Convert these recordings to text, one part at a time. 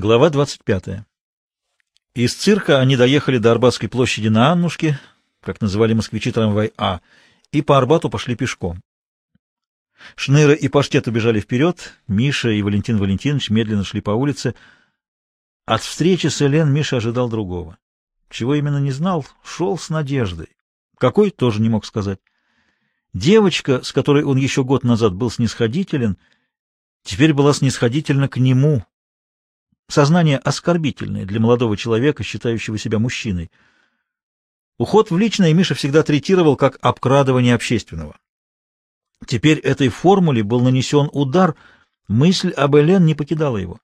Глава 25. Из цирка они доехали до Арбатской площади на Аннушке, как называли москвичи трамвай А, и по Арбату пошли пешком. Шныра и Паштет убежали вперед, Миша и Валентин Валентинович медленно шли по улице. От встречи с Элен Миша ожидал другого. Чего именно не знал, шел с надеждой. Какой, тоже не мог сказать. Девочка, с которой он еще год назад был снисходителен, теперь была снисходительна к нему, Сознание оскорбительное для молодого человека, считающего себя мужчиной. Уход в личное Миша всегда третировал как обкрадывание общественного. Теперь этой формуле был нанесен удар, мысль об Элен не покидала его.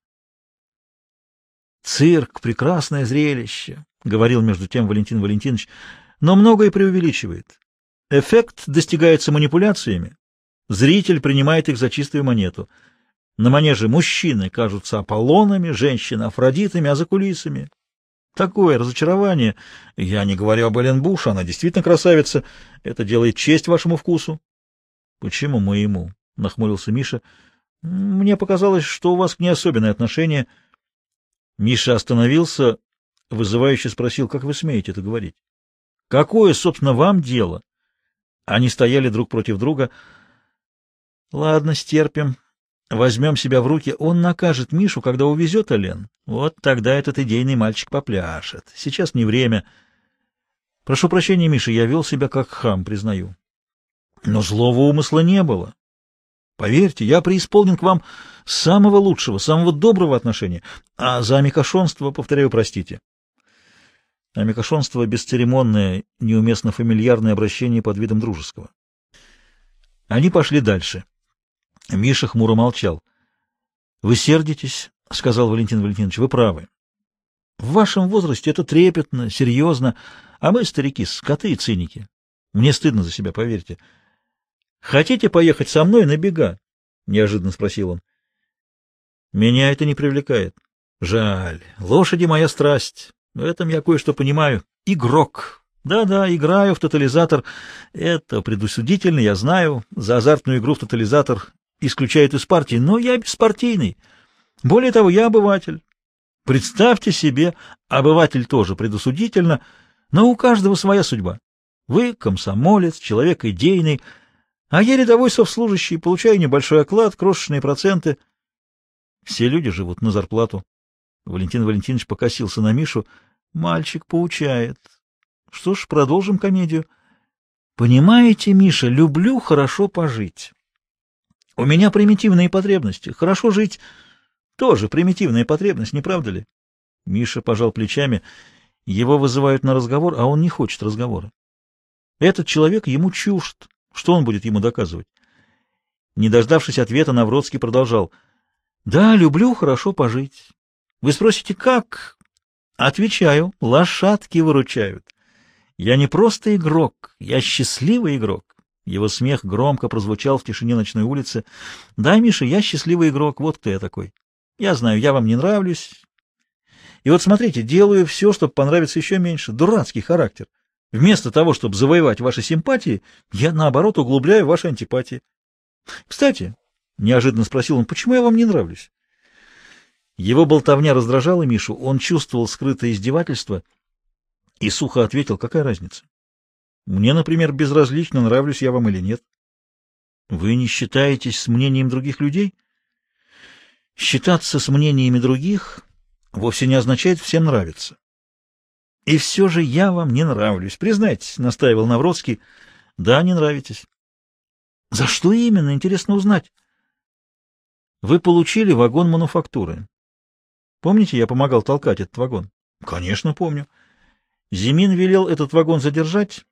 «Цирк — прекрасное зрелище», — говорил между тем Валентин Валентинович, — «но многое преувеличивает. Эффект достигается манипуляциями. Зритель принимает их за чистую монету — на манеже мужчины кажутся Аполлонами, женщины — Афродитами, а за кулисами... Такое разочарование. Я не говорю об Эллен Буш, она действительно красавица. Это делает честь вашему вкусу. — Почему моему? — нахмурился Миша. — Мне показалось, что у вас к ней особенное отношение. Миша остановился, вызывающе спросил, как вы смеете это говорить? — Какое, собственно, вам дело? Они стояли друг против друга. — Ладно, стерпим, Возьмем себя в руки, он накажет Мишу, когда увезет Олен. Вот тогда этот идейный мальчик попляшет. Сейчас не время. Прошу прощения, Миша, я вел себя как хам, признаю. Но злого умысла не было. Поверьте, я преисполнен к вам самого лучшего, самого доброго отношения. А за амикошонство, повторяю, простите. Амикошонство — бесцеремонное, неуместно фамильярное обращение под видом дружеского. Они пошли дальше. Миша хмуро молчал. — Вы сердитесь, — сказал Валентин Валентинович, — вы правы. В вашем возрасте это трепетно, серьезно, а мы, старики, скоты и циники. Мне стыдно за себя, поверьте. — Хотите поехать со мной на бега? — неожиданно спросил он. — Меня это не привлекает. Жаль. Лошади — моя страсть. В этом я кое-что понимаю. Игрок. Да-да, играю в тотализатор. Это предусудительно, я знаю. За азартную игру в тотализатор исключают из партии, но я беспартийный. Более того, я обыватель. Представьте себе, обыватель тоже предусудительно, но у каждого своя судьба. Вы комсомолец, человек идейный, а я рядовой совслужащий, получаю небольшой оклад, крошечные проценты. Все люди живут на зарплату. Валентин Валентинович покосился на Мишу. Мальчик поучает. Что ж, продолжим комедию. Понимаете, Миша, люблю хорошо пожить. У меня примитивные потребности. Хорошо жить — тоже примитивная потребность, не правда ли? Миша пожал плечами. Его вызывают на разговор, а он не хочет разговора. Этот человек ему чужд. Что он будет ему доказывать? Не дождавшись ответа, Навродский продолжал. — Да, люблю хорошо пожить. Вы спросите, как? Отвечаю, лошадки выручают. Я не просто игрок, я счастливый игрок. Его смех громко прозвучал в тишине ночной улицы. «Да, Миша, я счастливый игрок, вот кто я такой. Я знаю, я вам не нравлюсь. И вот смотрите, делаю все, чтобы понравиться еще меньше. Дурацкий характер. Вместо того, чтобы завоевать ваши симпатии, я, наоборот, углубляю ваши антипатии. Кстати, — неожиданно спросил он, — почему я вам не нравлюсь? Его болтовня раздражала Мишу, он чувствовал скрытое издевательство и сухо ответил, какая разница? Мне, например, безразлично, нравлюсь я вам или нет. Вы не считаетесь с мнением других людей? Считаться с мнениями других вовсе не означает всем нравиться. И все же я вам не нравлюсь. Признайтесь, — настаивал Навродский. Да, не нравитесь. За что именно, интересно узнать. Вы получили вагон мануфактуры. Помните, я помогал толкать этот вагон? Конечно, помню. Зимин велел этот вагон задержать,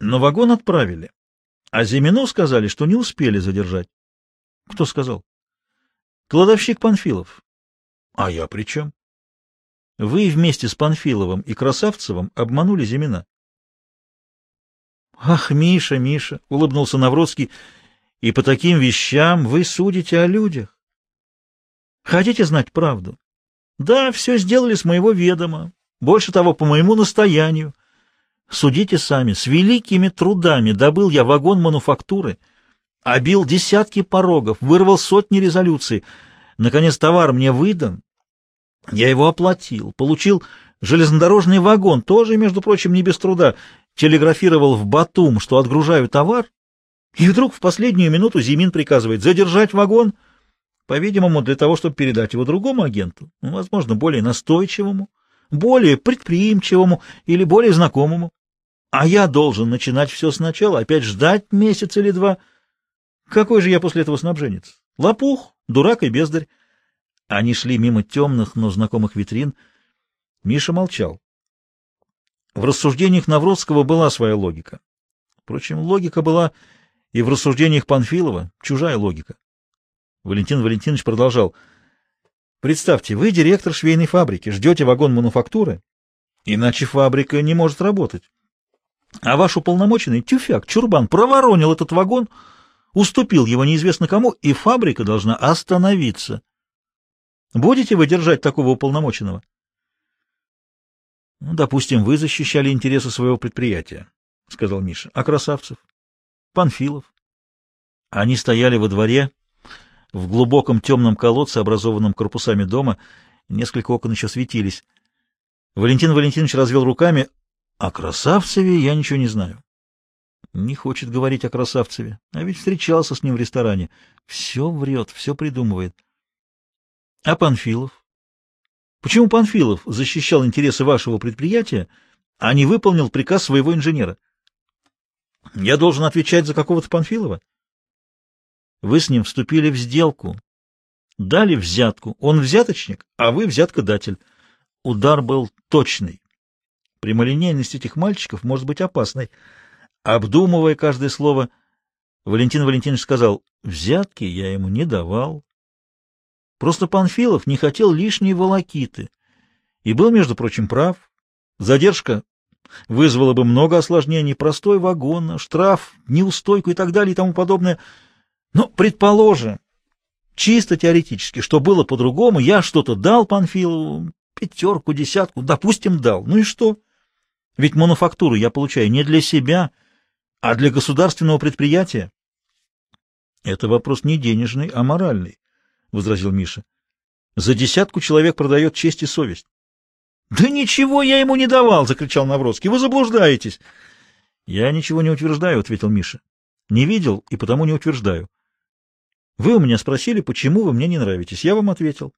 но вагон отправили. А Зимину сказали, что не успели задержать. Кто сказал? Кладовщик Панфилов. А я при чем? Вы вместе с Панфиловым и Красавцевым обманули Зимина. Ах, Миша, Миша, улыбнулся Навродский, и по таким вещам вы судите о людях. Хотите знать правду? Да, все сделали с моего ведома. Больше того, по моему настоянию. Судите сами, с великими трудами добыл я вагон мануфактуры, обил десятки порогов, вырвал сотни резолюций. Наконец товар мне выдан, Я его оплатил, получил железнодорожный вагон, тоже, между прочим, не без труда, телеграфировал в Батум, что отгружаю товар, и вдруг в последнюю минуту Зимин приказывает задержать вагон, по-видимому, для того, чтобы передать его другому агенту, возможно, более настойчивому, более предприимчивому или более знакомому. А я должен начинать все сначала, опять ждать месяц или два. Какой же я после этого снабженец? Лопух, дурак и бездарь. Они шли мимо темных, но знакомых витрин. Миша молчал. В рассуждениях Навродского была своя логика. Впрочем, логика была и в рассуждениях Панфилова, чужая логика. Валентин Валентинович продолжал. Представьте, вы директор швейной фабрики, ждете вагон мануфактуры, иначе фабрика не может работать. А ваш уполномоченный тюфяк, чурбан, проворонил этот вагон, уступил его неизвестно кому, и фабрика должна остановиться. Будете вы держать такого уполномоченного? Ну, допустим, вы защищали интересы своего предприятия, — сказал Миша. — А Красавцев? Панфилов? Они стояли во дворе, в глубоком темном колодце, образованном корпусами дома. Несколько окон еще светились. Валентин Валентинович развел руками. — О Красавцеве я ничего не знаю. Не хочет говорить о Красавцеве, а ведь встречался с ним в ресторане. Все врет, все придумывает. А Панфилов? Почему Панфилов защищал интересы вашего предприятия, а не выполнил приказ своего инженера? Я должен отвечать за какого-то Панфилова? Вы с ним вступили в сделку, дали взятку. Он взяточник, а вы взяткодатель. Удар был точный. Прямолинейность этих мальчиков может быть опасной. Обдумывая каждое слово, Валентин Валентинович сказал, взятки я ему не давал. Просто Панфилов не хотел лишней волокиты. И был, между прочим, прав. Задержка вызвала бы много осложнений. Простой вагон, штраф, неустойку и так далее и тому подобное. Но, предположим, чисто теоретически, что было по-другому, я что-то дал Панфилову, пятерку, десятку, допустим, дал. Ну и что? Ведь мануфактуру я получаю не для себя, а для государственного предприятия. Это вопрос не денежный, а моральный. — возразил Миша. — За десятку человек продает честь и совесть. — Да ничего я ему не давал! — закричал Навродский. — Вы заблуждаетесь! — Я ничего не утверждаю, — ответил Миша. — Не видел и потому не утверждаю. Вы у меня спросили, почему вы мне не нравитесь. Я вам ответил.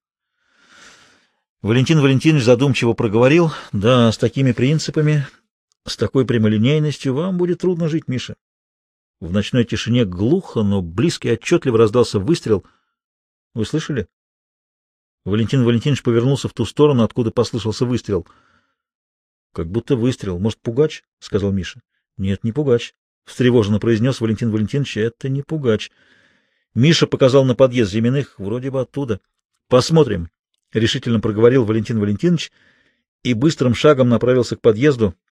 Валентин Валентинович задумчиво проговорил. — Да, с такими принципами, с такой прямолинейностью вам будет трудно жить, Миша. В ночной тишине глухо, но близко и отчетливо раздался выстрел — вы слышали? Валентин Валентинович повернулся в ту сторону, откуда послышался выстрел. — Как будто выстрел. Может, пугач? — сказал Миша. — Нет, не пугач. — встревоженно произнес Валентин Валентинович. — Это не пугач. Миша показал на подъезд Зиминых, вроде бы оттуда. — Посмотрим, — решительно проговорил Валентин Валентинович и быстрым шагом направился к подъезду.